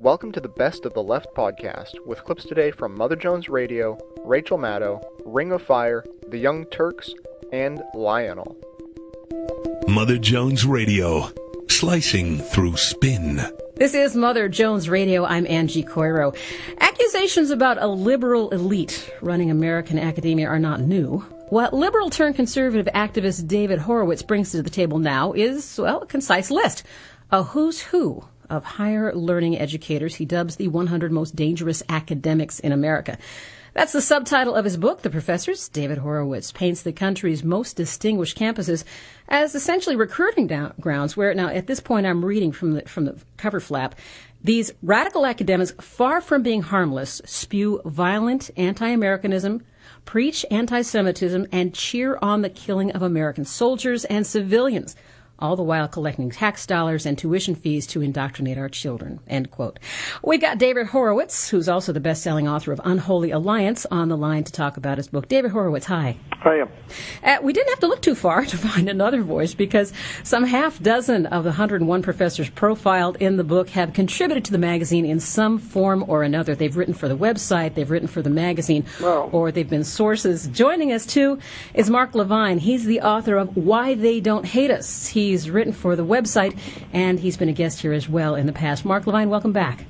Welcome to the Best of the Left podcast with clips today from Mother Jones Radio, Rachel Maddow, Ring of Fire, The Young Turks, and Lionel. Mother Jones Radio, slicing through spin. This is Mother Jones Radio. I'm Angie Coiro. Accusations about a liberal elite running American academia are not new. What liberal turned conservative activist David Horowitz brings to the table now is, well, a concise list. A who's who of higher learning educators he dubs the 100 most dangerous academics in America. That's the subtitle of his book, The Professors. David Horowitz paints the country's most distinguished campuses as essentially recruiting grounds where, now at this point I'm reading from the, from the cover flap, these radical academics, far from being harmless, spew violent anti-Americanism, preach anti-Semitism, and cheer on the killing of American soldiers and civilians all the while collecting tax dollars and tuition fees to indoctrinate our children. End quote. We've got David Horowitz, who's also the best-selling author of Unholy Alliance, on the line to talk about his book. David Horowitz, hi. Hi. Uh, we didn't have to look too far to find another voice because some half dozen of the 101 professors profiled in the book have contributed to the magazine in some form or another. They've written for the website, they've written for the magazine, Wow. or they've been sources. Joining us too is Mark Levine. He's the author of Why They Don't Hate Us. He's written for the website and he's been a guest here as well in the past. Mark Levine, welcome back.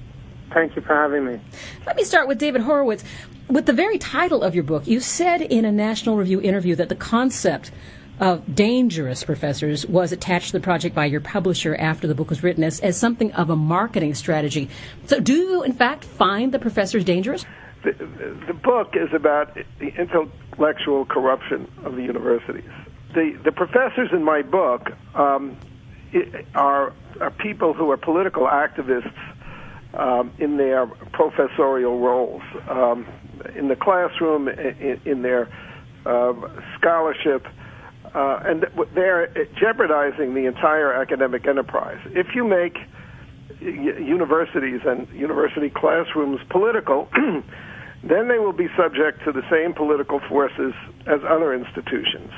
Thank you for having me. Let me start with David Horowitz. With the very title of your book, you said in a National Review interview that the concept of dangerous professors was attached to the project by your publisher after the book was written as, as something of a marketing strategy. So, do you, in fact, find the professors dangerous? The, the book is about the intellectual corruption of the universities. The, the professors in my book um, are, are people who are political activists um, in their professorial roles, um, in the classroom, in, in their uh, scholarship, uh, and they're jeopardizing the entire academic enterprise. If you make universities and university classrooms political, then they will be subject to the same political forces as other institutions,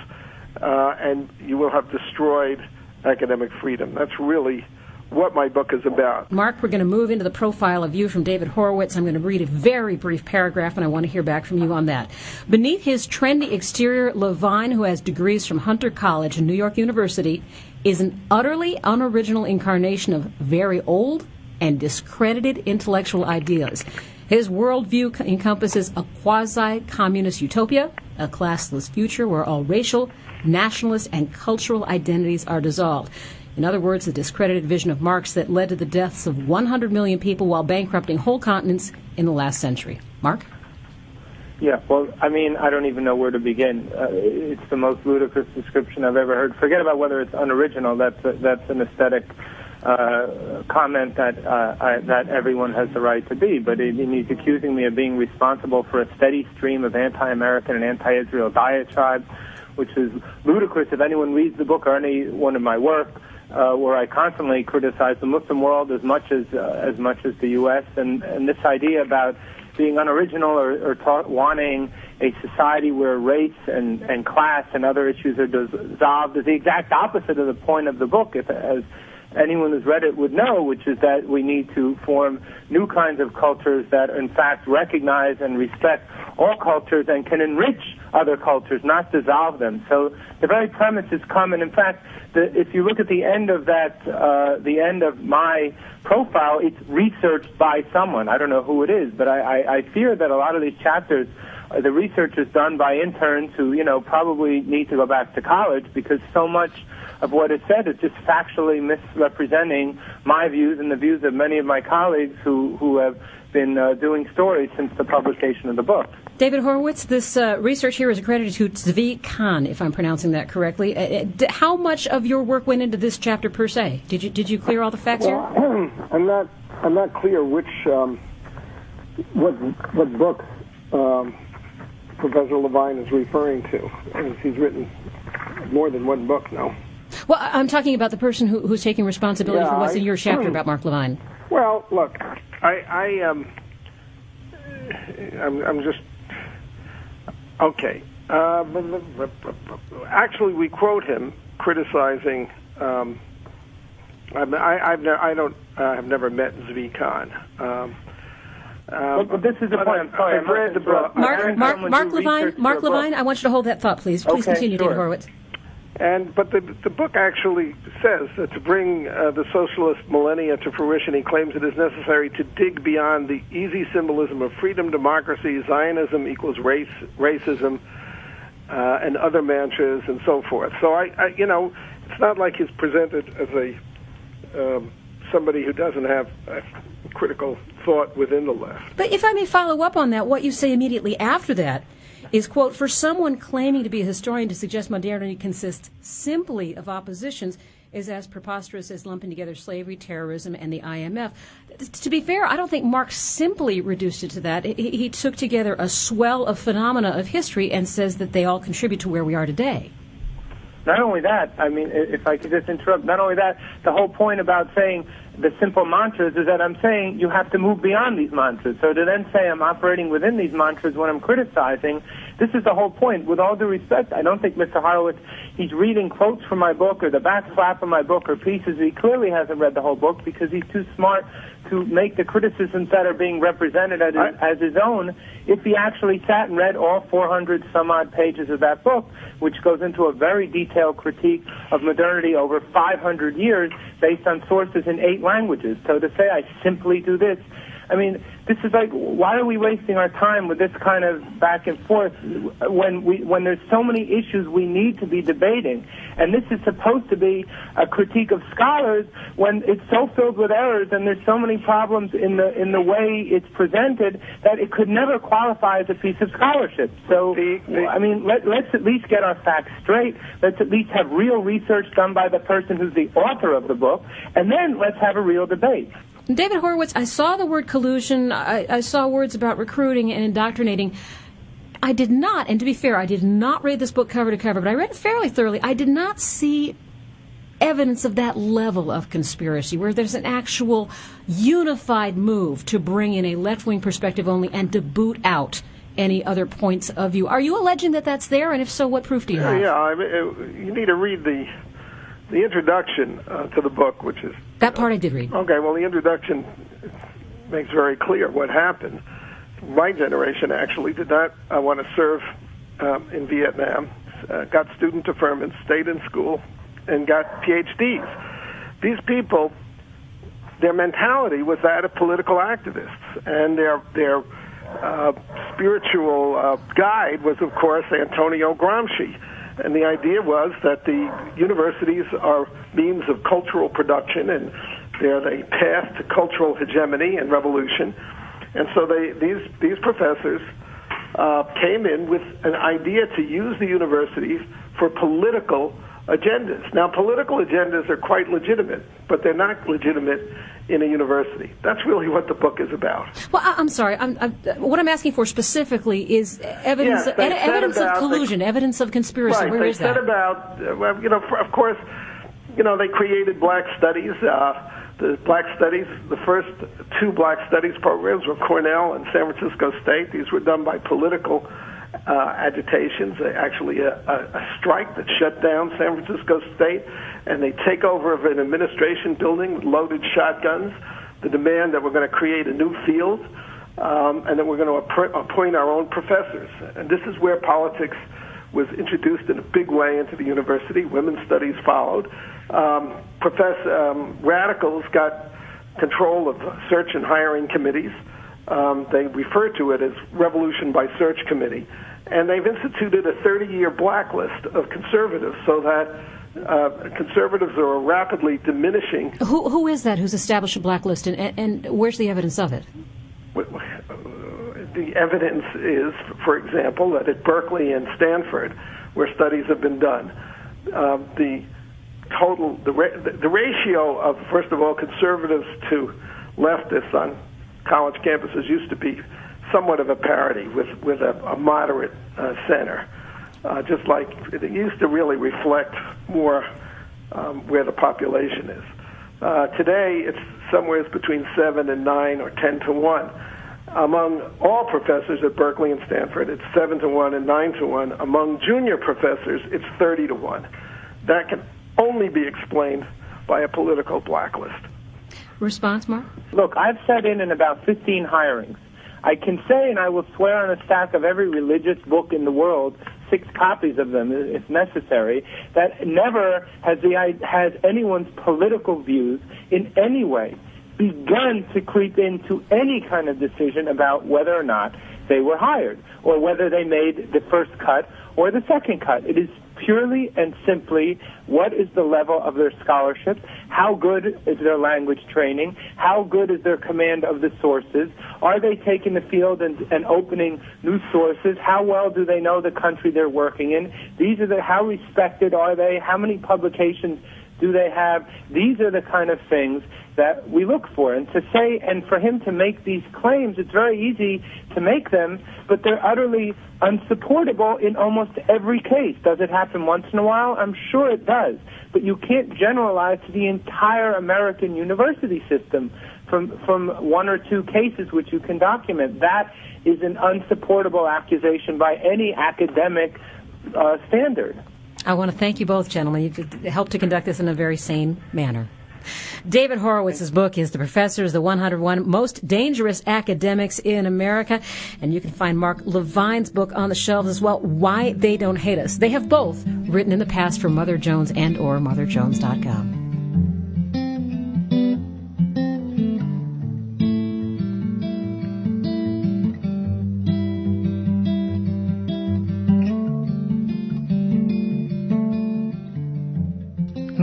uh, and you will have destroyed academic freedom. That's really what my book is about. Mark, we're going to move into the profile of you from David Horowitz. I'm going to read a very brief paragraph, and I want to hear back from you on that. Beneath his trendy exterior, Levine, who has degrees from Hunter College and New York University, is an utterly unoriginal incarnation of very old and discredited intellectual ideas. His worldview encompasses a quasi communist utopia, a classless future where all racial, nationalist, and cultural identities are dissolved. In other words, the discredited vision of Marx that led to the deaths of 100 million people while bankrupting whole continents in the last century. Mark? Yeah, well, I mean, I don't even know where to begin. Uh, it's the most ludicrous description I've ever heard. Forget about whether it's unoriginal. That's a, that's an aesthetic uh, comment that uh, I, that everyone has the right to be. But he's accusing me of being responsible for a steady stream of anti-American and anti-Israel diatribes, which is ludicrous. If anyone reads the book or any one of my work, uh, where I constantly criticize the Muslim world as much as uh, as much as the U.S. and and this idea about being unoriginal or, or ta- wanting a society where race and, and class and other issues are dissolved is the exact opposite of the point of the book, if, as anyone who's read it would know, which is that we need to form new kinds of cultures that, in fact, recognize and respect all cultures and can enrich other cultures, not dissolve them. So the very premise is common. In fact, the, if you look at the end of that, uh, the end of my profile, it's researched by someone. I don't know who it is, but I, I, I fear that a lot of these chapters, uh, the research is done by interns who, you know, probably need to go back to college because so much of what is said is just factually misrepresenting my views and the views of many of my colleagues who, who have been uh, doing stories since the publication of the book. David Horowitz, this uh, research here is accredited to Zvi Khan, if I'm pronouncing that correctly. Uh, uh, d- how much of your work went into this chapter per se? Did you did you clear all the facts here? I'm not I'm not clear which um, what what book um, Professor Levine is referring to. He's written more than one book now. Well, I- I'm talking about the person who, who's taking responsibility Yeah, for what's I- in your chapter about Mark Levine. Well, look, I, I um, I'm, I'm just okay. Uh, actually, we quote him criticizing um, I've, I, I've ne- I don't. Uh, I've never met Zvi Kahn. Um, um, but, this is the point. I'm sorry. I've read the book. Mark, Mark, Mark Levine, Mark Levine, I want you to hold that thought, please. Please okay, continue, sure. David Horowitz. And but the the book actually says that to bring uh, the socialist millennia to fruition, he claims it is necessary to dig beyond the easy symbolism of freedom, democracy, Zionism equals race, racism, uh, and other mantras and so forth. So I, I, you know, it's not like he's presented as a um, somebody who doesn't have critical thought within the left. But if I may follow up on that, what you say immediately after that is, quote, for someone claiming to be a historian to suggest modernity consists simply of oppositions is as preposterous as lumping together slavery, terrorism, and the IMF. To be fair, I don't think Marx simply reduced it to that. He, he took together a swell of phenomena of history and says that they all contribute to where we are today. Not only that, I mean, if I could just interrupt, not only that, the whole point about saying the simple mantras is that I'm saying you have to move beyond these mantras. So to then say I'm operating within these mantras when I'm criticizing, this is the whole point. With all due respect, I don't think Mr. Horowitz, he's reading quotes from my book or the back flap of my book or pieces. He clearly hasn't read the whole book because he's too smart to make the criticisms that are being represented as, as his own if he actually sat and read all 400 some odd pages of that book, which goes into a very detailed critique of modernity over 500 years based on sources in eight languages. So to say I simply do this, I mean, this is like, why are we wasting our time with this kind of back and forth when we when there's so many issues we need to be debating? And this is supposed to be a critique of scholars when it's so filled with errors and there's so many problems in the in the way it's presented that it could never qualify as a piece of scholarship. So, I mean, let, let's at least get our facts straight. Let's at least have real research done by the person who's the author of the book, and then let's have a real debate. David Horowitz, I saw the word collusion. I, I, saw words about recruiting and indoctrinating. I did not, and to be fair, I did not read this book cover to cover, but I read it fairly thoroughly. I did not see evidence of that level of conspiracy, where there's an actual unified move to bring in a left wing perspective only and to boot out any other points of view. Are you alleging that that's there? And if so, what proof do you have? Yeah, I mean, you need to read the the introduction uh, to the book, which is that part I did read. Okay, well, the introduction makes very clear what happened. My generation actually did not uh, want to serve um, in Vietnam. Uh, got student deferments, stayed in school, and got PhDs. These people, their mentality was that of political activists, and their their uh, spiritual uh, guide was, of course, Antonio Gramsci and the idea was that the universities are means of cultural production and they're the path to cultural hegemony and revolution. And so they, these, these professors uh, came in with an idea to use the universities for political agendas. Now, political agendas are quite legitimate, but they're not legitimate in a university. That's really what the book is about. Well, I, am sorry. I'm, I'm, what I'm asking for specifically is evidence, yes, ed, evidence of collusion, the, evidence of conspiracy. Right, Where they is said that? about, uh, well, you know, for, of course, you know, they created black studies. Uh, the black studies, the first two black studies programs were Cornell and San Francisco State. These were done by political uh, agitations, actually a, a, a strike that shut down San Francisco State, and they take over of an administration building with loaded shotguns. The demand that we're going to create a new field, um, and that we're going to appoint our own professors. And this is where politics was introduced in a big way into the university. Women's studies followed. Um, professor um, radicals got control of search and hiring committees. Um, they refer to it as Revolution by Search Committee. And they've instituted a 30 year blacklist of conservatives so that uh, conservatives are rapidly diminishing. Who, who is that who's established a blacklist, and, and where's the evidence of it? The evidence is, for example, that at Berkeley and Stanford, where studies have been done, uh, the total the, ra- the ratio of first of all conservatives to leftists on college campuses used to be somewhat of a parity with with a, a moderate uh, center, uh, just like it used to really reflect more um, where the population is. Uh, today, it's somewhere between seven and nine or ten to one. Among all professors at Berkeley and Stanford, it's seven to one and nine to one. Among junior professors, it's thirty to one. That can only be explained by a political blacklist. Response, Mark? Look, I've sat in in about 15 hirings. I can say, and I will swear on a stack of every religious book in the world, six copies of them if necessary, that never has the has anyone's political views in any way begun to creep into any kind of decision about whether or not they were hired or whether they made the first cut or the second cut. It is purely and simply what is the level of their scholarship, how good is their language training, how good is their command of the sources, are they taking the field and, and opening new sources, how well do they know the country they're working in, these are the, how respected are they, how many publications do they have, these are the kind of things that we look for. And to say, and for him to make these claims, it's very easy to make them, but they're utterly unsupportable in almost every case. Does it happen once in a while? I'm sure it does. But you can't generalize to the entire American university system from, from one or two cases which you can document. That is an unsupportable accusation by any academic uh, standard. I want to thank you both, gentlemen. You've helped to conduct this in a very sane manner. David Horowitz's book is The Professors, the 101 Most Dangerous Academics in America. And you can find Mark Levine's book on the shelves as well, Why They Don't Hate Us. They have both written in the past for Mother Jones and or motherjones.com.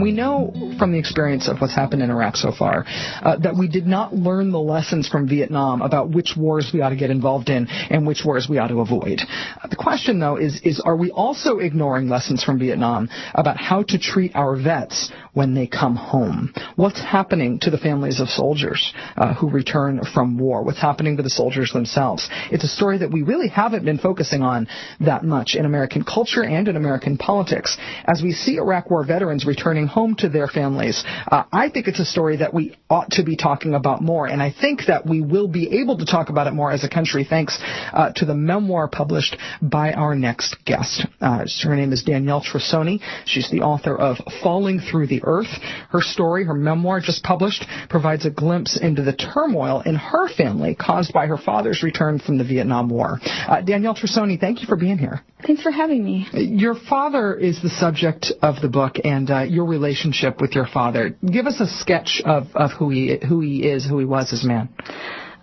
We know from the experience of what's happened in Iraq so far uh, that we did not learn the lessons from Vietnam about which wars we ought to get involved in and which wars we ought to avoid. Uh, the question, though, is, is are we also ignoring lessons from Vietnam about how to treat our vets when they come home? What's happening to the families of soldiers uh, who return from war? What's happening to the soldiers themselves? It's a story that we really haven't been focusing on that much in American culture and in American politics. As we see Iraq War veterans returning home to their families, uh, I think it's a story that we ought to be talking about more, and I think that we will be able to talk about it more as a country thanks uh, to the memoir published by our next guest. Uh, her name is Danielle Trussoni. She's the author of Falling Through the Earth. Her story, her memoir just published, provides a glimpse into the turmoil in her family caused by her father's return from the Vietnam War. Uh, Danielle Trussoni, thank you for being here. Thanks for having me. Your father is the subject of the book and uh, your relationship with your father. Give us a sketch of, of who he who he is, who he was as a man.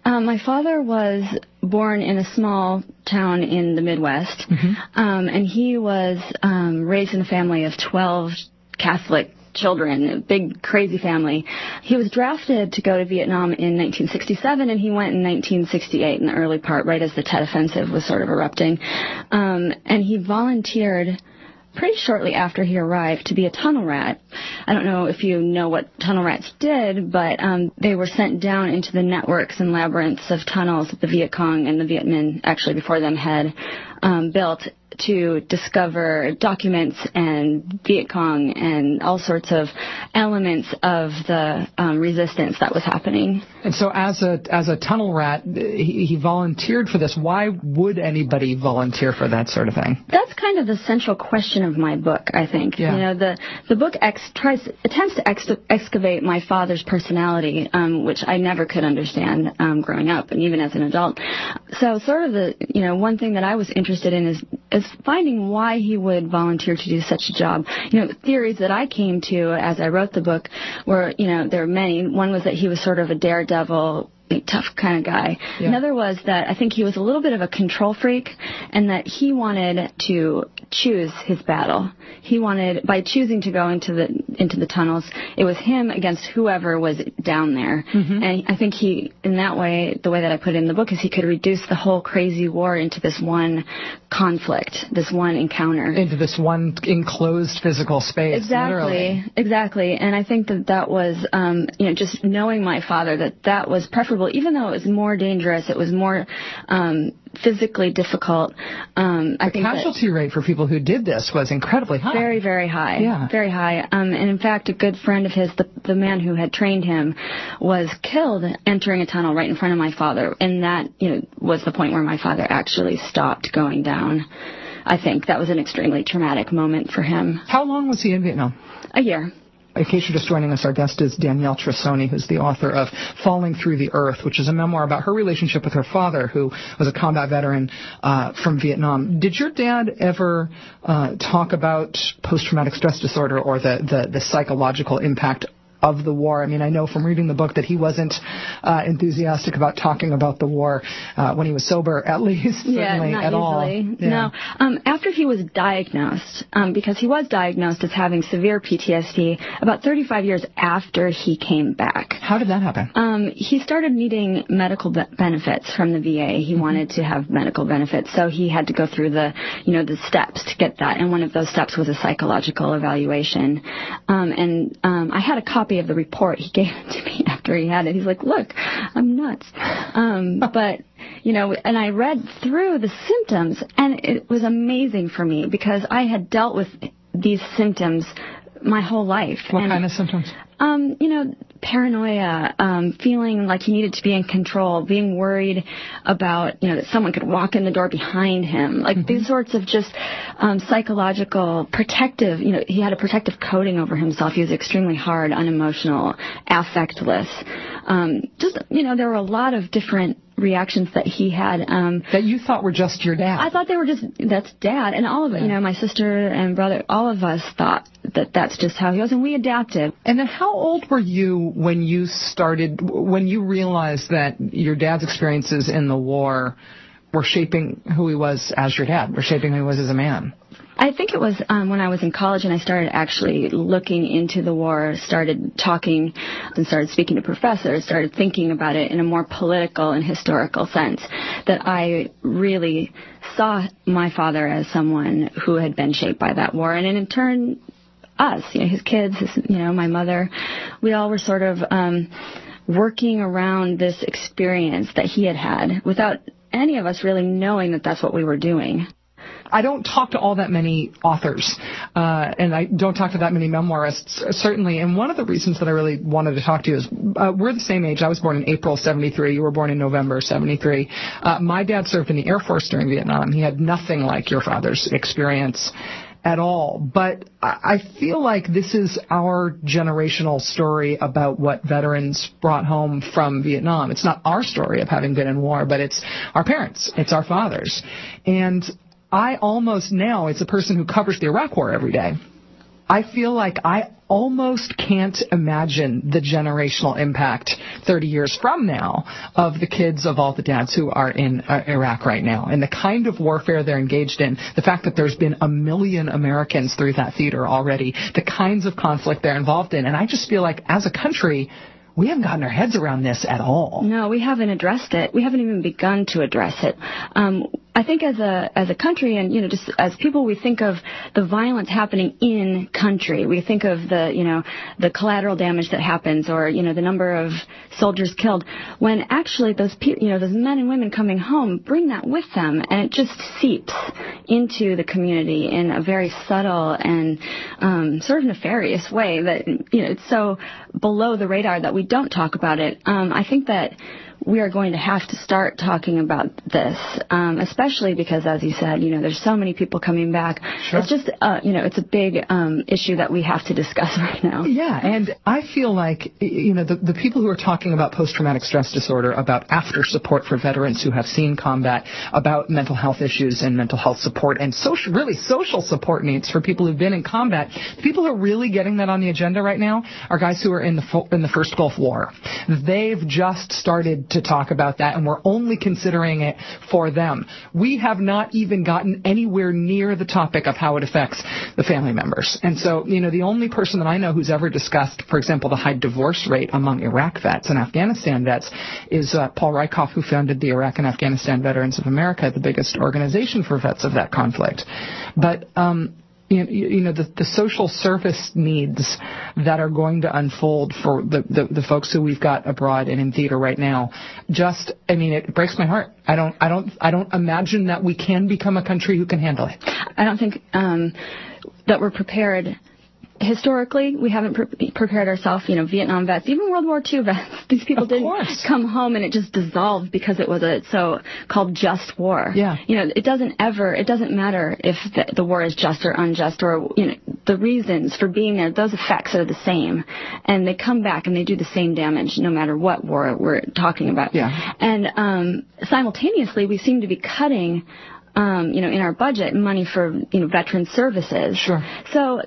Um, my father was born in a small town in the Midwest, mm-hmm. um, and he was um, raised in a family of 12 Catholic children, a big crazy family. He was drafted to go to Vietnam in 1967, and he went in 1968 in the early part, right as the Tet Offensive was sort of erupting. Um, and he volunteered pretty shortly after he arrived to be a tunnel rat. I don't know if you know what tunnel rats did, but um, they were sent down into the networks and labyrinths of tunnels that the Viet Cong and the Viet Minh, actually before them, had um, built to discover documents and Viet Cong and all sorts of elements of the um, resistance that was happening. And so, as a as a tunnel rat, he, he, volunteered for this. Why would anybody volunteer for that sort of thing? That's kind of the central question of my book. I think yeah. you know the the book ex- tries attempts to ex- excavate my father's personality, um, which I never could understand um, growing up and even as an adult. So, sort of the you know one thing that I was interested in is is finding why he would volunteer to do such a job. You know, theories that I came to as I wrote the book were, you know, there are many. One was that he was sort of a daredevil tough kind of guy. Yeah. Another was that I think he was a little bit of a control freak and that he wanted to choose his battle. He wanted by choosing to go into the into the tunnels, it was him against whoever was down there. Mm-hmm. And I think he in that way, the way that I put it in the book is he could reduce the whole crazy war into this one conflict, this one encounter. Into this one enclosed physical space. Exactly. Literally. Exactly. And I think that that was um, you know just knowing my father that that was preferable even though it was more dangerous, it was more um, physically difficult. Um, I the think casualty rate for people who did this was incredibly high. Very, very high. Yeah. Very high. Um, and in fact, a good friend of his, the, the man who had trained him, was killed entering a tunnel right in front of my father. And that, you know, was the point where my father actually stopped going down. I think that was an extremely traumatic moment for him. How long was he in Vietnam? A year. In case you're just joining us, our guest is Danielle Trussoni, who's the author of Falling Through the Earth, which is a memoir about her relationship with her father, who was a combat veteran uh, from Vietnam. Did your dad ever uh, talk about post-traumatic stress disorder or the, the, the psychological impact of the war. I mean, I know from reading the book that he wasn't uh, enthusiastic about talking about the war uh, when he was sober, at least yeah, certainly not usually. all. Yeah. No, um, after he was diagnosed, um, because he was diagnosed as having severe PTSD about 35 years after he came back. How did that happen? Um, he started needing medical be- benefits from the VA. He mm-hmm. wanted to have medical benefits, so he had to go through the, you know, the steps to get that. And one of those steps was a psychological evaluation. Um, and um, I had a copy copy of the report he gave it to me after he had it. He's like, "Look, I'm nuts." Um, but you know, and I read through the symptoms, and it was amazing for me because I had dealt with these symptoms my whole life. What and, kind of symptoms? Um, you know, paranoia, um, feeling like he needed to be in control, being worried about, you know, that someone could walk in the door behind him, like mm-hmm. these sorts of just um, psychological, protective, you know, he had a protective coating over himself. He was extremely hard, unemotional, affectless. Um, just, you know, there were a lot of different reactions that he had. Um, that you thought were just your dad. I thought they were just that's dad, and all of it. Yeah. You know, my sister and brother, all of us thought that that's just how he was, and we adapted. And then, how old were you when you started? When you realized that your dad's experiences in the war were shaping who he was as your dad, were shaping who he was as a man? I think it was um, when I was in college and I started actually looking into the war, started talking and started speaking to professors, started thinking about it in a more political and historical sense, that I really saw my father as someone who had been shaped by that war. And in turn, us, you know, his kids, his, you know, my mother, we all were sort of um, working around this experience that he had had without any of us really knowing that that's what we were doing. I don't talk to all that many authors, uh, and I don't talk to that many memoirists, certainly. And one of the reasons that I really wanted to talk to you is uh, we're the same age. I was born in April 73. You were born in November 73. Uh, my dad served in the Air Force during Vietnam. He had nothing like your father's experience at all. But I feel like this is our generational story about what veterans brought home from Vietnam. It's not our story of having been in war, but it's our parents, it's our fathers. And I almost now, as a person who covers the Iraq War every day, I feel like I almost can't imagine the generational impact 30 years from now of the kids of all the dads who are in uh, Iraq right now and the kind of warfare they're engaged in, the fact that there's been a million Americans through that theater already, the kinds of conflict they're involved in. And I just feel like as a country, we haven't gotten our heads around this at all. No, we haven't addressed it. We haven't even begun to address it. Um, I think as a as a country and you know just as people we think of the violence happening in country. We think of the you know the collateral damage that happens or you know the number of soldiers killed when actually those pe- you know those men and women coming home bring that with them and it just seeps into the community in a very subtle and um, sort of nefarious way that you know it's so below the radar that we don't talk about it. Um, I think that we are going to have to start talking about this, um, especially because, as you said, you know, there's so many people coming back. Sure. It's just, uh, you know, it's a big um, issue that we have to discuss right now. Yeah, and I feel like, you know, the, the people who are talking about post-traumatic stress disorder, about after support for veterans who have seen combat, about mental health issues and mental health support, and social, really social support needs for people who've been in combat. The people who are really getting that on the agenda right now are guys who are in the in the first Gulf War. They've just started to talk about that, and we're only considering it for them. We have not even gotten anywhere near the topic of how it affects the family members. And so, you know, the only person that I know who's ever discussed, for example, the high divorce rate among Iraq vets and Afghanistan vets is uh, Paul Rieckhoff, who founded the Iraq and Afghanistan Veterans of America, the biggest organization for vets of that conflict. But um, you, know the, the social service needs that are going to unfold for the, the, the folks who we've got abroad and in theater right now. Just i mean it breaks my heart. I don't i don't i don't imagine that we can become a country who can handle it. I don't think um that we're prepared historically, we haven't pre- prepared ourselves. You know, Vietnam vets, even World War II vets. These people didn't come home and it just dissolved because it was a so-called just war. Yeah. You know, it doesn't ever. It doesn't matter if the, the war is just or unjust or you know the reasons for being there, those effects are the same, and they come back and they do the same damage no matter what war we're talking about. Yeah. And um, simultaneously, we seem to be cutting. Um, you know, in our budget, money for you know veteran services. Sure. So,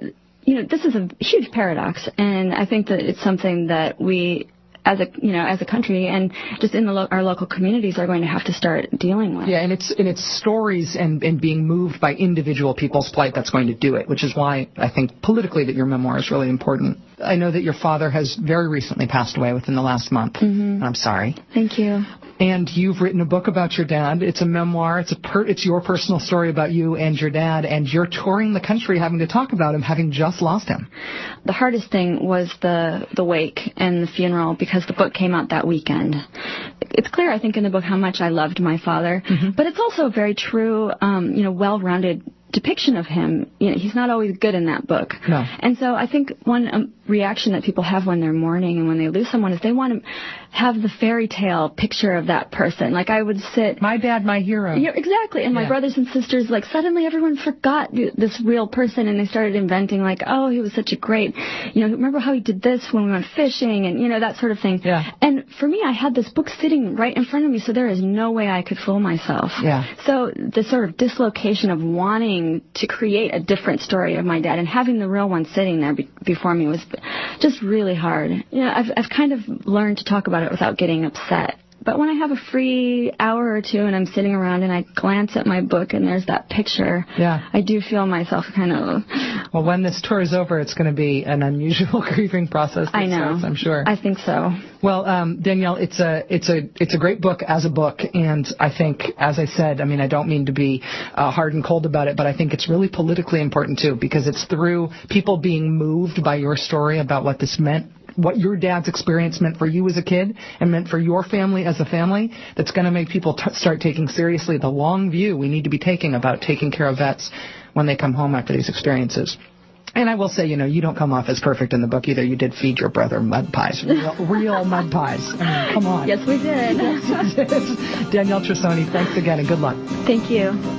you know, this is a huge paradox, and I think that it's something that we as a you know as a country and just in lo- our local communities are going to have to start dealing with. Yeah, and it's and it's stories and and being moved by individual people's plight that's going to do it, which is why I think politically that your memoir is really important. I know that your father has very recently passed away within the last month. Mm-hmm. I'm sorry. Thank you. And you've written a book about your dad. It's a memoir. It's a per- it's your personal story about you and your dad, and you're touring the country having to talk about him, having just lost him. The hardest thing was the the wake and the funeral because the book came out that weekend. It's clear, I think, in the book how much I loved my father, Mm-hmm. but it's also very true, um, you know, well-rounded depiction of him. You know, he's not always good in that book. No. And so I think one um, reaction that people have when they're mourning and when they lose someone is they want to have the fairy tale picture of that person. Like I would sit My dad, my hero. yeah, exactly. And my brothers and sisters, like, suddenly everyone forgot this real person and they started inventing, like, oh, he was such a great, you know, remember how he did this when we went fishing and, you know, that sort of thing. Yeah. And for me, I had this book sitting right in front of me, so there is no way I could fool myself. Yeah. So the sort of dislocation of wanting to create a different story of my dad and having the real one sitting there be- before me was just really hard. You know, I've, I've kind of learned to talk about it without getting upset. But when I have a free hour or two and I'm sitting around and I glance at my book and there's that picture, Yeah. I do feel myself kind of. Well, when this tour is over, it's going to be an unusual grieving process. I know. yourself, I'm sure. I think so. Well, um, Danielle, it's a it's a it's a great book as a book, and I think, as I said, I mean, I don't mean to be uh, hard and cold about it, but I think it's really politically important too because it's through people being moved by your story about what this meant. What your dad's experience meant for you as a kid and meant for your family as a family, that's going to make people t- start taking seriously the long view we need to be taking about taking care of vets when they come home after these experiences. And I will say, you know, you don't come off as perfect in the book either. You did feed your brother mud pies, real, real mud pies. I mean, come on. Yes, we did. Danielle Trussoni, thanks again and good luck. Thank you.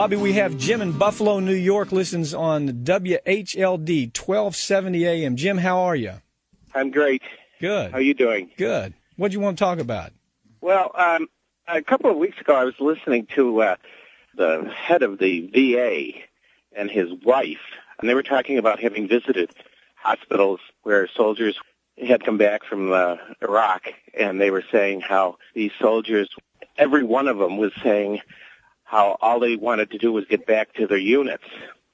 Bobby, we have Jim in Buffalo, New York, listens on WHLD 1270 AM. Jim, how are you? I'm great. Good. How are you doing? Good. What do you want to talk about? Well, um, a couple of weeks ago, I was listening to uh, the head of the VA and his wife, and they were talking about having visited hospitals where soldiers had come back from uh, Iraq, and they were saying how these soldiers, every one of them was saying how all they wanted to do was get back to their units.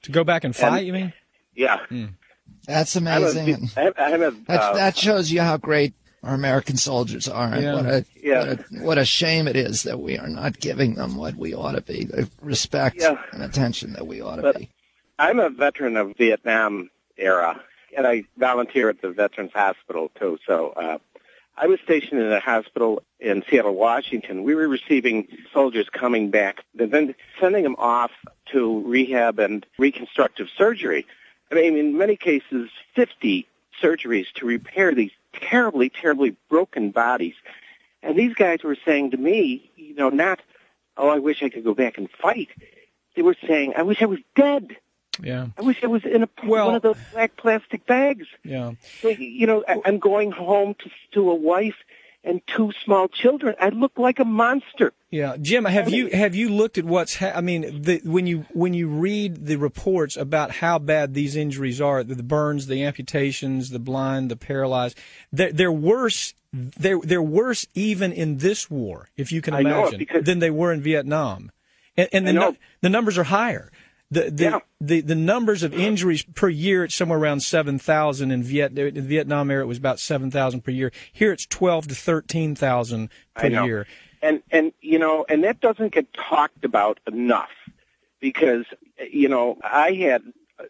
To go back and fight, you mean? Yeah. That's amazing. I'm a- I'm a, That, uh, that shows you how great our American soldiers are, and Yeah. what a, Yeah. what a what a shame it is that we are not giving them what we ought to be, the respect Yeah. and attention that we ought to But- be. I'm a veteran of Vietnam era, and I volunteer at the Veterans Hospital too. So uh, I was stationed in a hospital in Seattle, Washington. We were receiving soldiers coming back and then sending them off to rehab and reconstructive surgery. I mean, in many cases, 50 surgeries to repair these terribly, terribly broken bodies. And these guys were saying to me, you know, not, oh, I wish I could go back and fight. They were saying, I wish I was dead. Yeah. I wish I was in a Well- one of those black plastic bags. Yeah. So, you know, I- I'm going home to to a wife and two small children. I look like a monster. Yeah, Jim, have you have you looked at what's? Ha- I mean, the, when you when you read the reports about how bad these injuries are, the, the burns, the amputations, the blind, the paralyzed, they're, they're worse. They're they're worse even in this war, if you can know imagine, because- than they were in Vietnam, and, and the know. the numbers are higher. The the, Yeah. the the numbers of injuries per year it's somewhere around seven thousand in Viet in Vietnam era it was about seven thousand per year. Here it's twelve to thirteen thousand per year. And and you know, and that doesn't get talked about enough because you know I had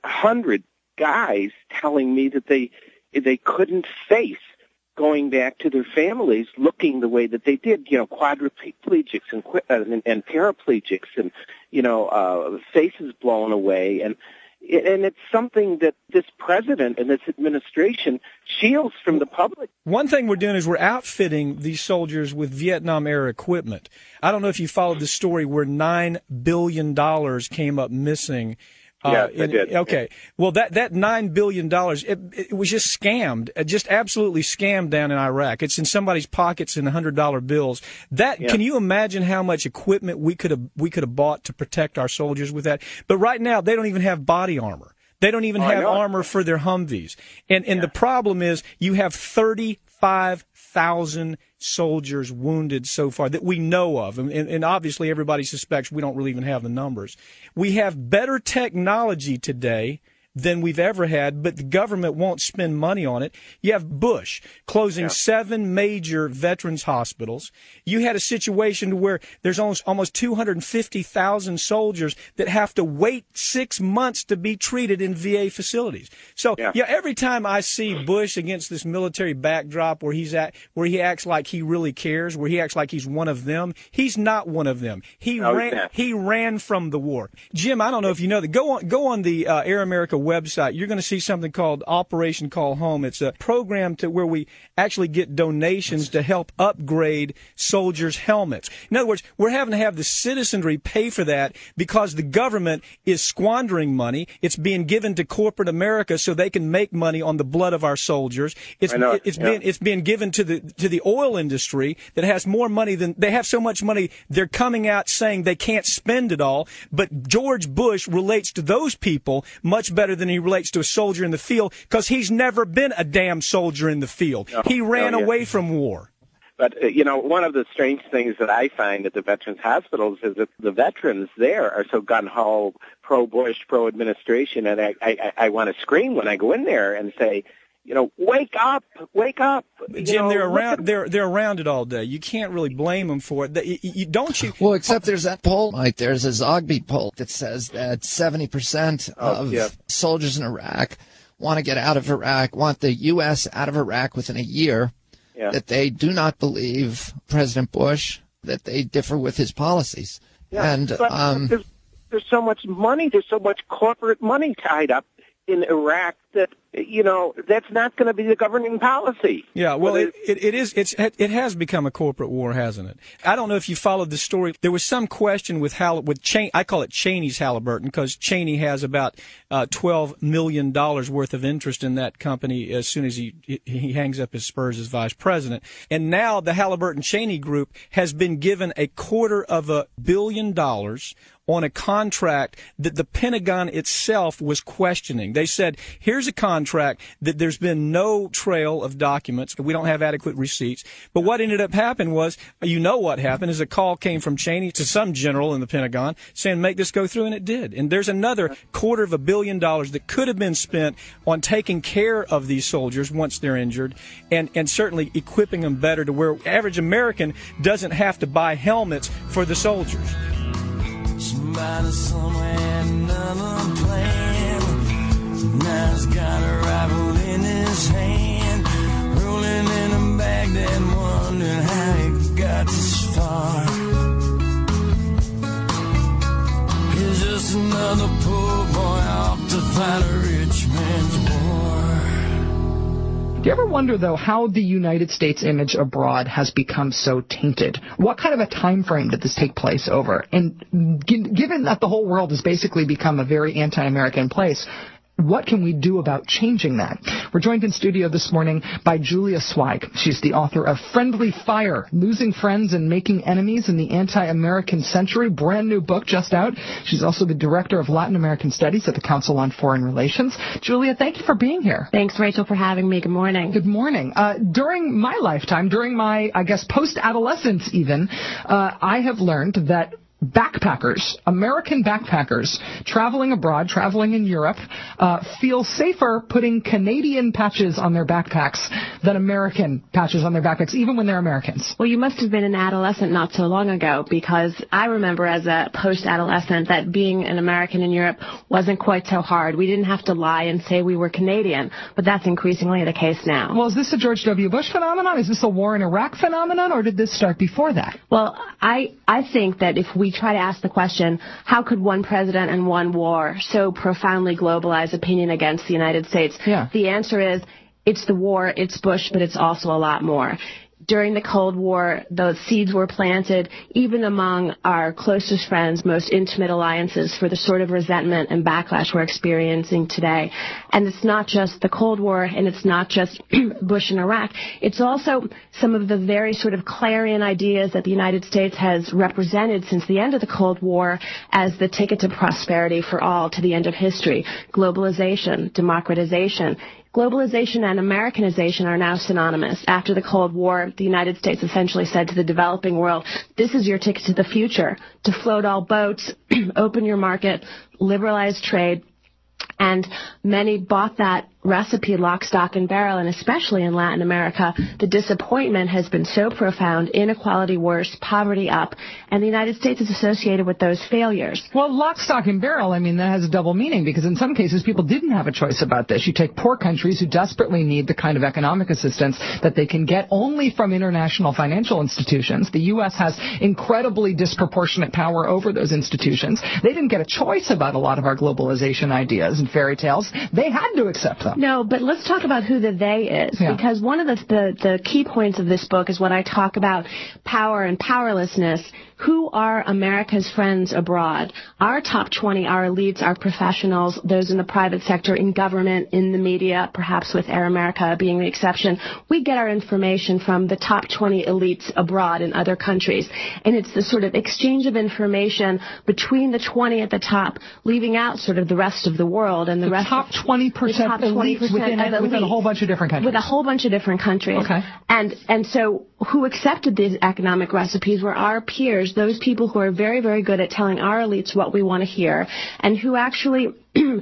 a hundred guys telling me that they they couldn't face going back to their families looking the way that they did. You know, quadriplegics and uh, and, and paraplegics and you know uh, faces blown away and and it's something that this president and this administration shields from the public. One thing we're doing is we're outfitting these soldiers with Vietnam era equipment. I don't know if you followed the story where nine billion dollars came up missing uh, yeah, in, did. Okay. Well, that that nine billion dollars, it, it, was just scammed, uh, just absolutely scammed down in Iraq. It's in somebody's pockets in hundred dollar bills. That yeah. can you imagine how much equipment we could have we could have bought to protect our soldiers with that? But right now, they don't even have body armor. They don't even oh, have armor for their Humvees. And and yeah. the problem is you have 35,000 soldiers wounded so far that we know of. And, and, obviously everybody suspects we don't really even have the numbers. We have better technology today than we've ever had, but the government won't spend money on it. You have Bush closing yeah. seven major veterans hospitals. You had a situation where there's almost almost 250,000 soldiers that have to wait six months to be treated in VA facilities. So yeah. yeah, every time I see Bush against this military backdrop where he's at, where he acts like he really cares, where he acts like he's one of them, he's not one of them. He oh, ran, he ran from the war. Jim, I don't know if you know that. Go on, go on the uh, Air America website, you're going to see something called Operation Call Home. It's a program to where we actually get donations to help upgrade soldiers' helmets. In other words, we're having to have the citizenry pay for that because the government is squandering money. It's being given to corporate America so they can make money on the blood of our soldiers. It's it. it's yeah. being it's being given to the to the oil industry that has more money than they have so much money they're coming out saying they can't spend it all. But George Bush relates to those people much better than he relates to a soldier in the field because he's never been a damn soldier in the field. No, he ran no, yeah. away from war. But uh, you know, one of the strange things that I find at the veterans hospitals is that the veterans there are so gun ho, pro Bush, pro administration, and I I, I want to scream when I go in there and say, you know, wake up, wake up. Jim, know, they're around. They're they're around it all day. You can't really blame them for it. You, you, don't you? Well, except there's that poll, Mike. There's a Zogby poll that says that 70 percent oh, of yeah. soldiers in Iraq want to get out of Iraq, want the U.S. out of Iraq within a year. Yeah. That they do not believe President Bush. That they differ with his policies. Yeah, and but um, there's, there's so much money. There's so much corporate money tied up in Iraq that you know that's not going to be the governing policy. Yeah, well, it, it, it is. It's it has become a corporate war, hasn't it? I don't know if you followed the story. There was some question with Hall with Cheney. I call it Cheney's Halliburton because Cheney has about uh, twelve million dollars worth of interest in that company as soon as he he hangs up his spurs as vice president. And now the Halliburton Cheney Group has been given a quarter of a billion dollars on a contract that the Pentagon itself was questioning. They said, here's a contract that there's been no trail of documents. We don't have adequate receipts. But what ended up happening was, you know what happened is a call came from Cheney to some general in the Pentagon saying, make this go through, and it did. And there's another quarter of a billion dollars that could have been spent on taking care of these soldiers once they're injured and, and certainly equipping them better to where average American doesn't have to buy helmets for the soldiers. Somebody somewhere, another plan. Now he's got a rifle in his hand, rolling in a Baghdad, wondering how he got this far. He's just another poor boy off to fight do you ever wonder, though, how the United States image abroad has become so tainted? What kind of a time frame did this take place over? And given that the whole world has basically become a very anti-American place, what can we do about changing that? We're joined in studio this morning by Julia Sweig. She's the author of Friendly Fire, Losing Friends and Making Enemies in the Anti-American Century, brand new book just out. She's also the director of Latin American Studies at the Council on Foreign Relations. Julia, thank you for being here. Thanks, Rachel, for having me. Good morning. Good morning. Uh, during my lifetime, during my, I guess, post-adolescence even, uh, I have learned that backpackers, American backpackers traveling abroad, traveling in Europe, uh, feel safer putting Canadian patches on their backpacks than American patches on their backpacks, even when they're Americans. Well, you must have been an adolescent not so long ago because I remember as a post-adolescent that being an American in Europe wasn't quite so hard. We didn't have to lie and say we were Canadian, but that's increasingly the case now. Well, is this a George W. Bush phenomenon? Is this a war in Iraq phenomenon, or did this start before that? Well, I I think that if we we try to ask the question, how could one president and one war so profoundly globalize opinion against the United States? Yeah. The answer is, it's the war, it's Bush, but it's also a lot more during the Cold War, those seeds were planted even among our closest friends, most intimate alliances for the sort of resentment and backlash we're experiencing today. And it's not just the Cold War and it's not just Bush and Iraq. It's also some of the very sort of clarion ideas that the United States has represented since the end of the Cold War as the ticket to prosperity for all to the end of history. Globalization, democratization, Globalization and Americanization are now synonymous. After the Cold War, the United States essentially said to the developing world, this is your ticket to the future, to float all boats, open your market, liberalize trade, and many bought that recipe lock, stock, and barrel, and especially in Latin America, the disappointment has been so profound, inequality worse, poverty up, and the United States is associated with those failures. Well, lock, stock, and barrel, I mean, that has a double meaning because in some cases people didn't have a choice about this. You take poor countries who desperately need the kind of economic assistance that they can get only from international financial institutions. The U.S. has incredibly disproportionate power over those institutions. They didn't get a choice about a lot of our globalization ideas and fairy tales. They had to accept them. No, but let's talk about who the they is, Yeah. because one of the, the the key points of this book is when I talk about power and powerlessness. Who are America's friends abroad? Our top 20, our elites, our professionals, those in the private sector, in government, in the media, perhaps with Air America being the exception. We get our information from the top 20 elites abroad in other countries. And it's the sort of exchange of information between the 20 at the top, leaving out sort of the rest of the world and the, The rest top 20% the top elites 20% within, of within a whole bunch of different countries. with a whole bunch of different countries. Okay. And and so who accepted these economic recipes were our peers, those people who are very very good at telling our elites what we want to hear, and who actually.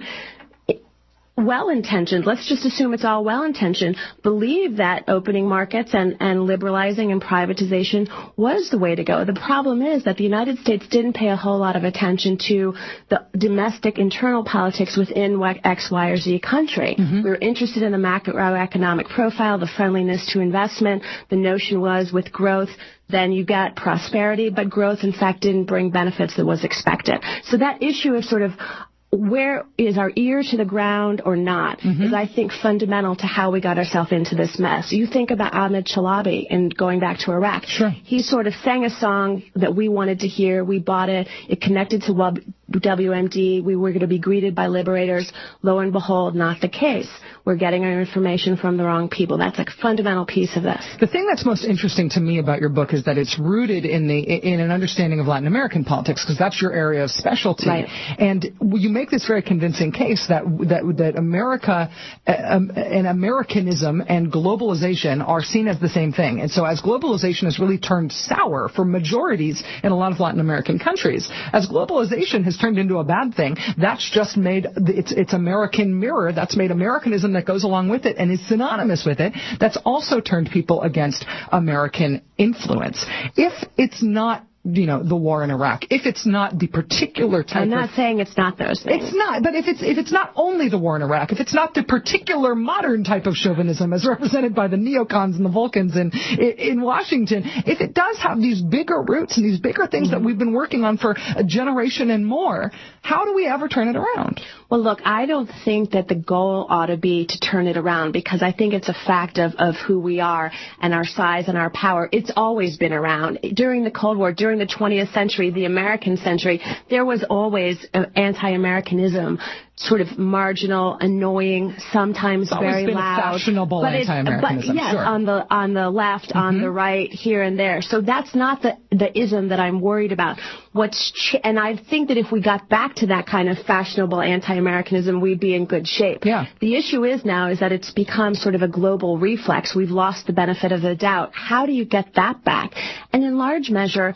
Well intentioned, let's just assume it's all well intentioned, believe that opening markets and, and liberalizing and privatization was the way to go. The problem is that the United States didn't pay a whole lot of attention to the domestic internal politics within X, Y, or Z country. Mm-hmm. We were interested in the macroeconomic profile, the friendliness to investment. The notion was with growth, then you get prosperity, but growth in fact didn't bring benefits that was expected. So that issue of sort of where is our ear to the ground or not mm-hmm. is I think fundamental to how we got ourselves into this mess. You think about Ahmed Chalabi and going back to Iraq. Sure. He sort of sang a song that we wanted to hear. We bought it. It connected to W- WMD. We were going to be greeted by liberators. Lo and behold, not the case. We're getting our information from the wrong people. That's a fundamental piece of this. The thing that's most interesting to me about your book is that it's rooted in the in an understanding of Latin American politics because that's your area of specialty. Right. And you make this very convincing case that that that America uh, um, and Americanism and globalization are seen as the same thing. And so as globalization has really turned sour for majorities in a lot of Latin American countries, as globalization has turned into a bad thing, that's just made it's it's American mirror. That's made Americanism that goes along with it and is synonymous with it. That's also turned people against American influence. If it's not you know the war in Iraq, if it's not the particular type I'm of not saying it's not those things. it's not, but if it's if it's not only the war in Iraq, if it's not the particular modern type of chauvinism as represented by the neocons and the Vulcans in in Washington, if it does have these bigger roots and these bigger things that mm-hmm. we've been working on for a generation and more, how do we ever turn it around? Well, look, I don't think that the goal ought to be to turn it around because I think it's a fact of, of who we are and our size and our power. It's always been around. During the Cold War, during the 20th century, the American century, there was always uh, anti-Americanism, sort of marginal, annoying, sometimes always very been loud. fashionable but anti-Americanism, But yes, sure. on the on the left, on the right, here and there. So that's not the the ism that I'm worried about. What's ch- and I think that if we got back to that kind of fashionable anti-Americanism, we'd be in good shape. Yeah. The issue is now is that it's become sort of a global reflex. We've lost the benefit of the doubt. How do you get that back? And in large measure.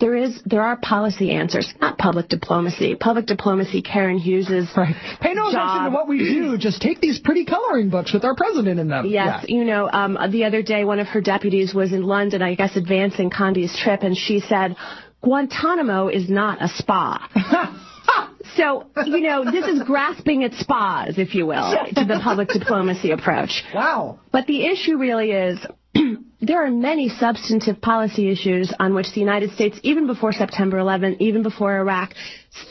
There is, there are policy answers, not public diplomacy. Public diplomacy, Karen Hughes's Right. Pay no attention to what we do. Just take these pretty coloring books with our president in them. Yes, Yeah. you know, um, the other day one of her deputies was in London, I guess, advancing Condi's trip, and she said, Guantanamo is not a spa. so, you know, this is grasping at spas, if you will, to the public diplomacy approach. Wow. But the issue really is there are many substantive policy issues on which the United States, even before September 11, even before Iraq,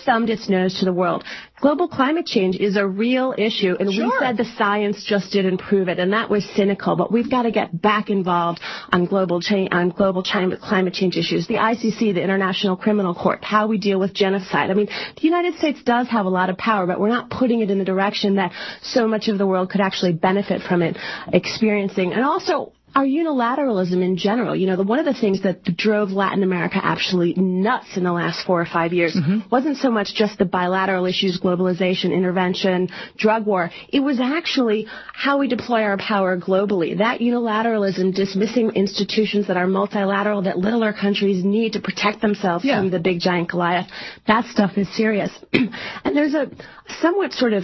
thumbed its nose to the world. Global climate change is a real issue, and sure. we said the science just didn't prove it, and that was cynical. But we've got to get back involved on global change, on global climate change issues. The ICC, the International Criminal Court, how we deal with genocide. I mean, the United States does have a lot of power, but we're not putting it in the direction that so much of the world could actually benefit from it experiencing. And also, our unilateralism in general. You know, the, one of the things that drove Latin America absolutely nuts in the last four or five years mm-hmm. wasn't so much just the bilateral issues, globalization, intervention, drug war. It was actually how we deploy our power globally. That unilateralism, dismissing institutions that are multilateral, that littler countries need to protect themselves yeah. from the big giant Goliath, that stuff is serious. and there's a somewhat sort of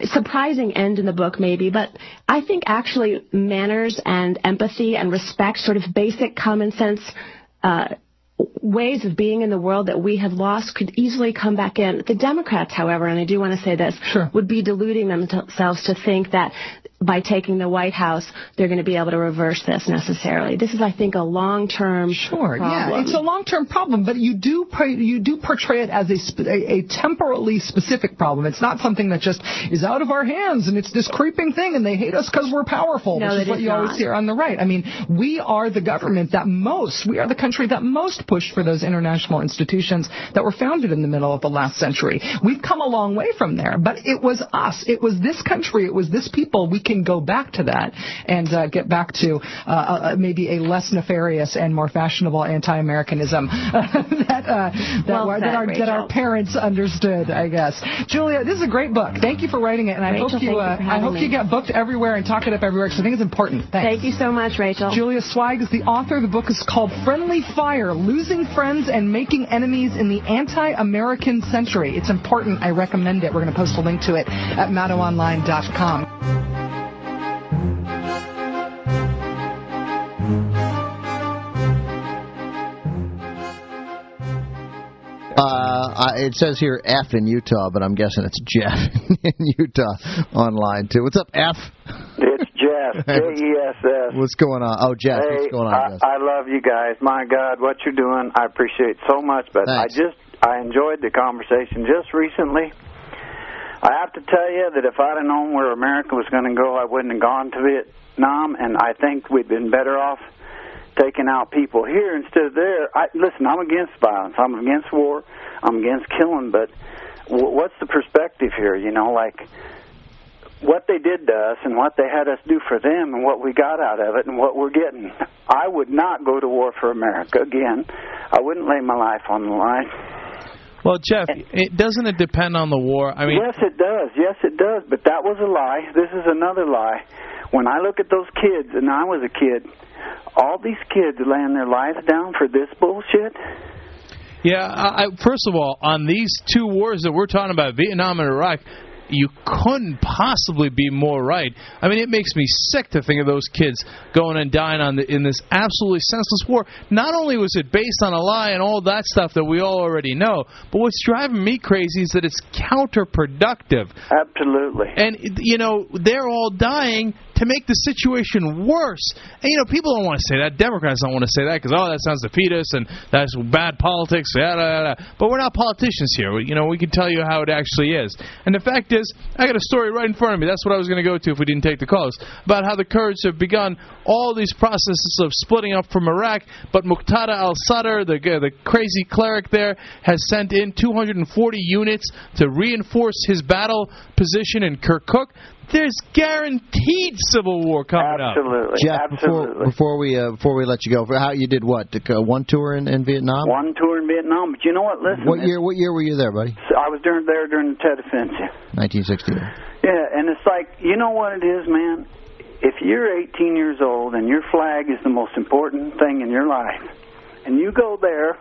surprising end in the book, maybe, but I think actually manners and empathy and respect, sort of basic common sense uh, ways of being in the world that we have lost could easily come back in. The Democrats, however, and I do want to say this, sure. would be deluding themselves to think that by taking the White House, they're going to be able to reverse this necessarily. This is, I think, a long-term sure, problem. yeah, it's a long-term problem, but you do you do portray it as a, a, a temporally specific problem. It's not something that just is out of our hands and it's this creeping thing, and they hate us because we're powerful, no, which is what you not. always hear on the right. I mean, we are the government that most, we are the country that most pushed for those international institutions that were founded in the middle of the last century. We've come a long way from there, but it was us, it was this country, it was this people. We can go back to that and uh, get back to uh, uh, maybe a less nefarious and more fashionable anti-Americanism that uh, that, well that, our, that our parents understood. I guess. Julia, this is a great book. Thank you for writing it, and Rachel, I hope you uh, I hope me. you get booked everywhere and talk it up everywhere because I think it's important. Thanks. Thank you so much, Rachel. Julia Sweig is the author. The book is called Friendly Fire: Losing Friends and Making Enemies in the Anti-American Century. It's important. I recommend it. We're going to post a link to it at MaddowOnline.com. Uh, it says here F in Utah, but I'm guessing it's Jeff in Utah online too. What's up, F? It's Jeff, J E S S. What's going on? Oh, Jeff, hey, what's going on? I, I love you guys. My God, what you're doing, I appreciate so much. But Thanks. I just I enjoyed the conversation just recently. I have to tell you that if I'd have known where America was going to go, I wouldn't have gone to Vietnam, and I think we'd been better off taking out people here instead of there. I, listen, I'm against violence. I'm against war. I'm against killing. But w- what's the perspective here? You know, like what they did to us and what they had us do for them and what we got out of it and what we're getting. I would not go to war for America again. I wouldn't lay my life on the line. Well, Jeff, it doesn't it depend on the war? I mean, yes, it does. Yes, it does. But that was a lie. This is another lie. When I look at those kids, and I was a kid, all these kids laying their lives down for this bullshit. Yeah, I, first of all, on these two wars that we're talking about, Vietnam and Iraq, you couldn't possibly be more right. I mean, it makes me sick to think of those kids going and dying on the, in this absolutely senseless war. Not only was it based on a lie and all that stuff that we all already know, but what's driving me crazy is that it's counterproductive. Absolutely. And you know, they're all dying to make the situation worse. And you know, people don't want to say that. Democrats don't want to say that because oh, that sounds defeatist and that's bad politics. But we're not politicians here. You know, we can tell you how it actually is. And the fact is, I got a story right in front of me. That's what I was going to go to if we didn't take the calls about how the Kurds have begun all these processes of splitting up from Iraq. But Muqtada al-Sadr, the the crazy cleric there, has sent in 240 units to reinforce his battle position in Kirkuk there's guaranteed civil war coming absolutely. up. Jeff, absolutely. before before we uh, before we let you go, how you did what? Uh, one tour in, in Vietnam. One tour in Vietnam, but you know what? Listen. What year? What year were you there, buddy? I was during there during the Tet Offensive. 1960. Yeah, and it's like you know what it is, man. If you're 18 years old and your flag is the most important thing in your life, and you go there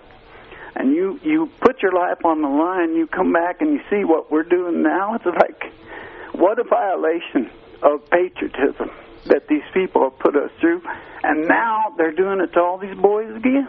and you you put your life on the line, you come back and you see what we're doing now. It's like what a violation of patriotism that these people have put us through. And now they're doing it to all these boys again.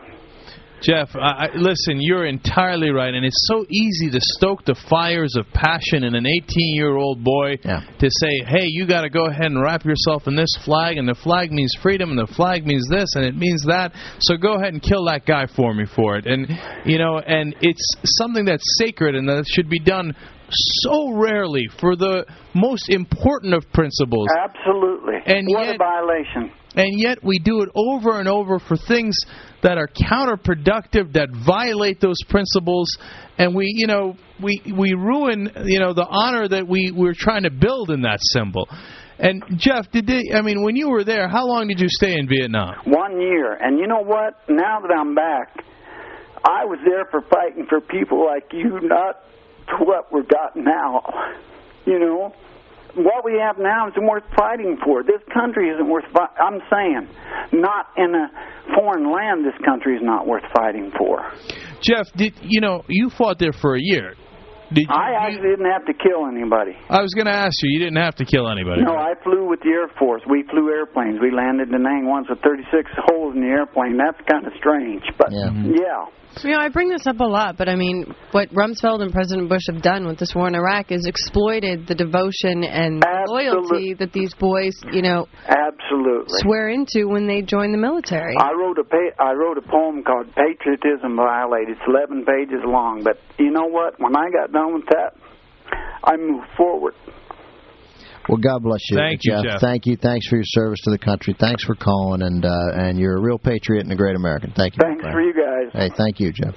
Jeff, I, I, listen, you're entirely right, and it's so easy to stoke the fires of passion in an 18-year-old boy to say, "Hey, you got to go ahead and wrap yourself in this flag, and the flag means freedom, and the flag means this, and it means that. So go ahead and kill that guy for me for it." And you know, and it's something that's sacred and that should be done so rarely for the most important of principles. Absolutely. And what yet, a violation. And yet we do it over and over for things that are counterproductive, that violate those principles, and we, you know, we we ruin, you know, the honor that we we're trying to build in that symbol. And Jeff, did they, I mean, when you were there, how long did you stay in Vietnam? One year. And you know what? Now that I'm back, I was there for fighting for people like you, not to what we've got now. You know, what we have now isn't worth fighting for. This country isn't worth. Fi- I'm saying, not in a foreign land. This country is not worth fighting for. Jeff, did you know you fought there for a year? Did you, I actually didn't have to kill anybody. I was going to ask you. You didn't have to kill anybody. No, I flew with the Air Force. We flew airplanes. We landed in Da Nang once with 36 holes in the airplane. That's kind of strange, but mm-hmm. yeah. You know, I bring this up a lot, but I mean, what Rumsfeld and President Bush have done with this war in Iraq is exploited the devotion and loyalty that these boys, you know, Absolutely. swear into when they join the military. I wrote a pa- I wrote a poem called Patriotism Violated. It's 11 pages long, but you know what? When I got done with that, I move forward. Well, God bless you, Thank you, Jeff. Thank you. Thanks for your service to the country. Thanks for calling, and uh, and you're a real patriot and a great American. Thank you. Thanks for you guys. Hey, thank you, Jeff.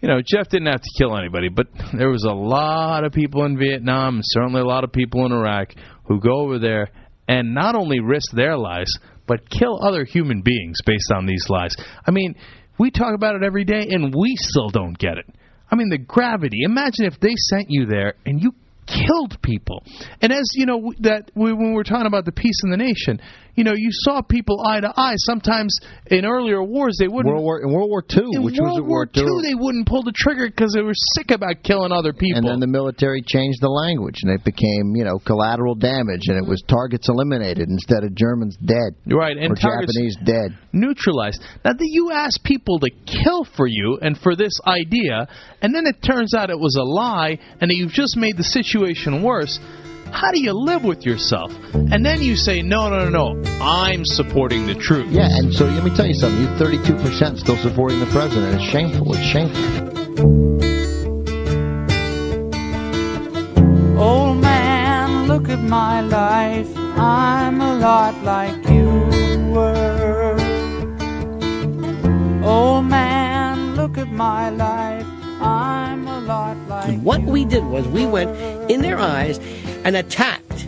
You know, Jeff didn't have to kill anybody, but there was a lot of people in Vietnam, and certainly a lot of people in Iraq who go over there and not only risk their lives, but kill other human beings based on these lies. I mean, we talk about it every day, and we still don't get it. I mean, the gravity. Imagine if they sent you there and you killed people. And as you know, that we, when we're talking about the peace in the nation, you know, you saw people eye to eye. Sometimes in earlier wars, they wouldn't. World War in World War II, in which World was War II. II, they wouldn't pull the trigger because they were sick about killing other people. And then the military changed the language, and it became, you know, collateral damage, and it was targets eliminated instead of Germans dead. Right, and or Japanese dead. neutralized. Now, that you ask people to kill for you and for this idea, and then it turns out it was a lie, and that you've just made the situation worse. How do you live with yourself? And then you say, no, no, no, no, I'm supporting the truth. Yeah, and so let me tell you something. You're 32% still supporting the president. It's shameful. It's shameful. Old man, look at my life. I'm a lot like you were. Old man, look at my life. I'm a lot like What we did was we went in their eyes and attacked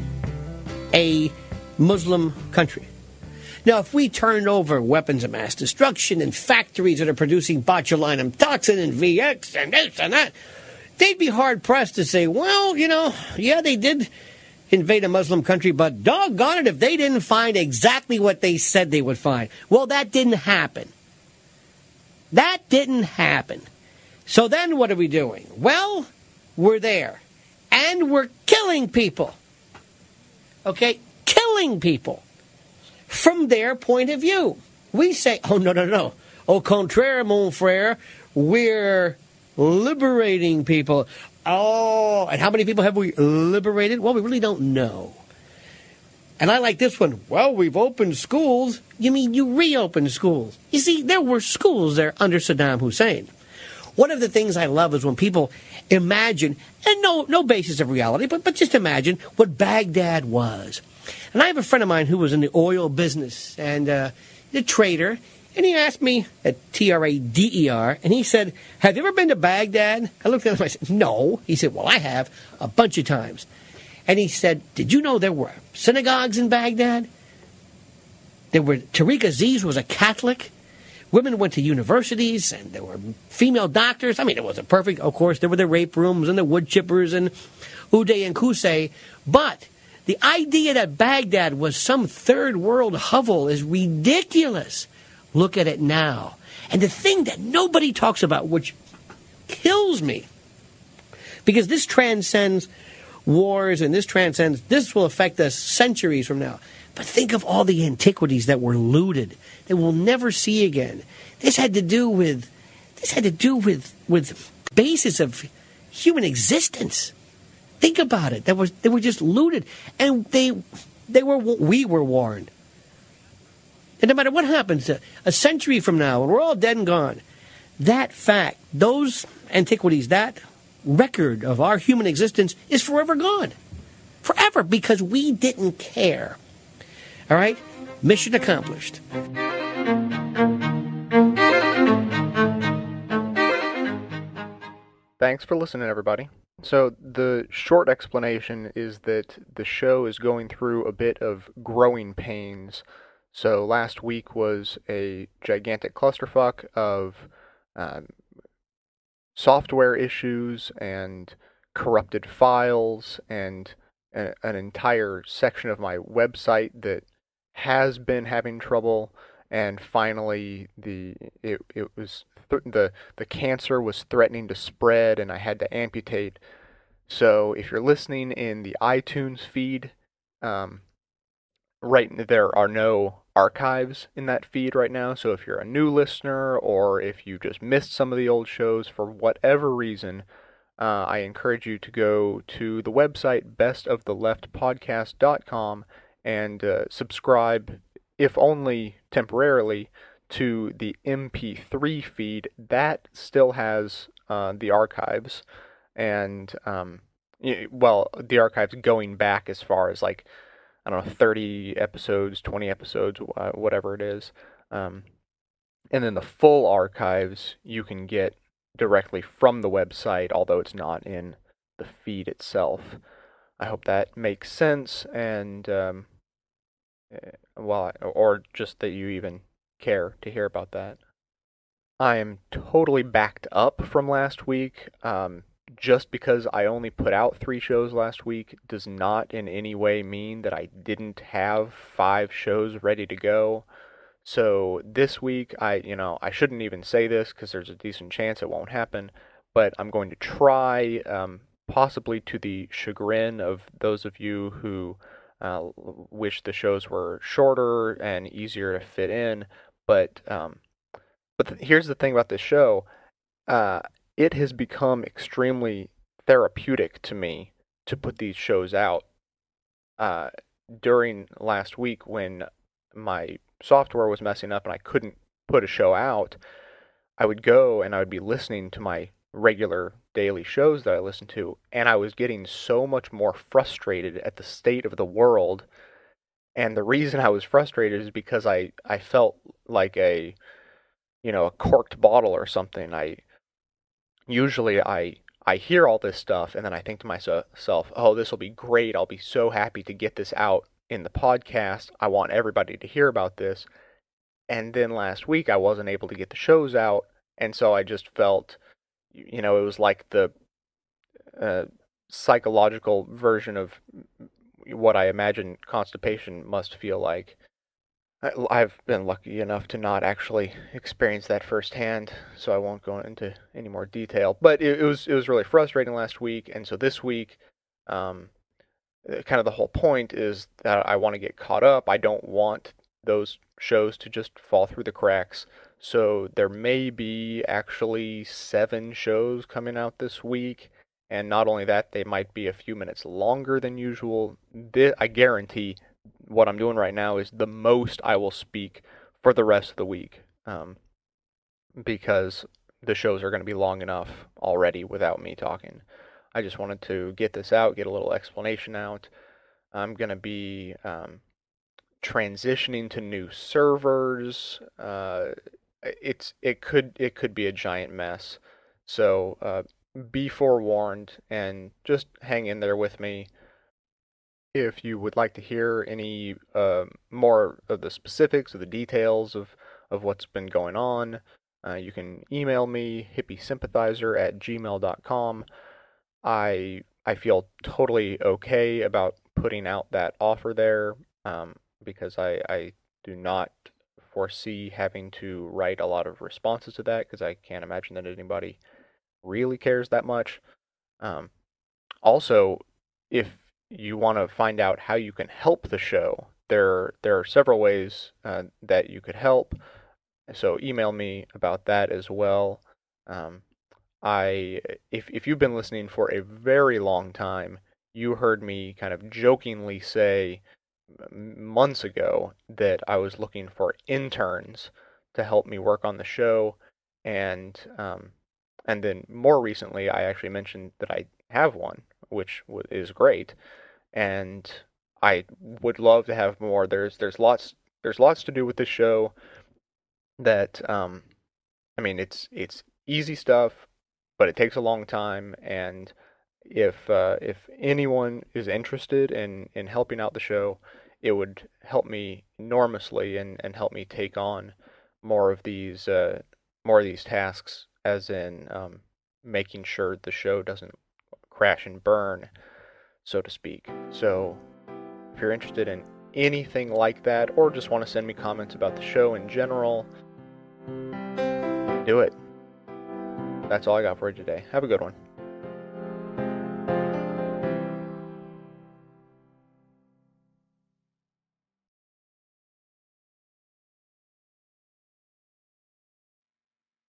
a Muslim country. Now, if we turned over weapons of mass destruction and factories that are producing botulinum toxin and VX and this and that, they'd be hard pressed to say, well, you know, yeah, they did invade a Muslim country, but doggone it if they didn't find exactly what they said they would find. Well, that didn't happen. That didn't happen. So then what are we doing? Well, we're there. And we're killing people. Okay? Killing people. From their point of view. We say, oh, no, no, no. Au contraire, mon frère, we're liberating people. Oh, and how many people have we liberated? Well, we really don't know. And I like this one. Well, we've opened schools. You mean you reopened schools? You see, there were schools there under Saddam Hussein. One of the things I love is when people imagine, and no, no basis of reality, but, but just imagine what Baghdad was. And I have a friend of mine who was in the oil business and uh, a trader, and he asked me at T R A D E R, and he said, Have you ever been to Baghdad? I looked at him and I said, No. He said, Well, I have a bunch of times. And he said, Did you know there were synagogues in Baghdad? There were Tariq Aziz was a Catholic. Women went to universities, and there were female doctors. I mean, it wasn't perfect, of course. There were the rape rooms and the wood chippers and Uday and Kusay. But the idea that Baghdad was some third world hovel is ridiculous. Look at it now. And the thing that nobody talks about, which kills me, because this transcends wars and this transcends, this will affect us centuries from now. But think of all the antiquities that were looted that we'll never see again. This had to do with This had to do with with basis of human existence. Think about it. That was they were just looted, and they they were we were warned. And no matter what happens, a, century from now, when we're all dead and gone, that fact, those antiquities, that record of our human existence is forever gone. Forever, because we didn't care. All right? Mission accomplished. Thanks for listening, everybody. So, the short explanation is that the show is going through a bit of growing pains. So, last week was a gigantic clusterfuck of um, software issues and corrupted files and a, an entire section of my website that has been having trouble and finally the it, it was th- the the cancer was threatening to spread and I had to amputate so if you're listening in the iTunes feed um, right there are no archives in that feed right now. So if you're a new listener or if you just missed some of the old shows for whatever reason, uh, I encourage you to go to the website bestoftheleftpodcast.com and uh, subscribe, if only temporarily, to the MP3 feed. That still has uh, the archives and, um, well, the archives going back as far as like I don't know, 30 episodes, 20 episodes, whatever it is. Um, and then the full archives you can get directly from the website, although it's not in the feed itself. I hope that makes sense, and um, eh, well, or just that you even care to hear about that. I am totally backed up from last week. Um, just because I only put out three shows last week does not in any way mean that I didn't have five shows ready to go. So this week, I you know I shouldn't even say this because there's a decent chance it won't happen, but I'm going to try, um, possibly to the chagrin of those of you who uh, wish the shows were shorter and easier to fit in. But um, but th- here's the thing about this show. Uh, it has become extremely therapeutic to me to put these shows out. Uh, during last week, when my software was messing up and I couldn't put a show out, I would go and I would be listening to my regular daily shows that I listen to, and I was getting so much more frustrated at the state of the world. And the reason I was frustrated is because I, I felt like a, you know, a corked bottle or something. I usually I I hear all this stuff and then I think to myself, "Oh, this will be great. I'll be so happy to get this out in the podcast. I want everybody to hear about this." And then last week I wasn't able to get the shows out, and so I just felt you know, it was like the uh, psychological version of what I imagine constipation must feel like. I've been lucky enough to not actually experience that firsthand, so I won't go into any more detail. But it, it was it was really frustrating last week, and so this week, um, uh, kind of the whole point is that I want to get caught up. I don't want those shows to just fall through the cracks. So there may be actually seven shows coming out this week, and not only that, they might be a few minutes longer than usual. I guarantee what I'm doing right now is the most I will speak for the rest of the week, um, because the shows are going to be long enough already without me talking. I just wanted to get this out, get a little explanation out. I'm going to be um, transitioning to new servers. Uh, it's it could it could be a giant mess. So uh, be forewarned and just hang in there with me. If you would like to hear any uh, more of the specifics or the details of, of what's been going on, uh, you can email me, hippiesympathizer at gmail.com. I, I feel totally okay about putting out that offer there um, because I, I do not foresee having to write a lot of responses to that because I can't imagine that anybody really cares that much. Um, also, if you want to find out how you can help the show, there there are several ways uh, that you could help. So email me about that as well. Um, I if if you've been listening for a very long time, you heard me kind of jokingly say months ago that I was looking for interns to help me work on the show, and um, and then more recently, I actually mentioned that I have one, which is great, and I would love to have more. There's there's lots there's lots to do with this show. That um, I mean, it's it's easy stuff, but it takes a long time. And if uh, if anyone is interested in in helping out the show, it would help me enormously and and help me take on more of these uh, more of these tasks, as in um, making sure the show doesn't crash and burn, so to speak. So if you're interested in anything like that, or just want to send me comments about the show in general, do it. That's all I got for you today. Have a good one.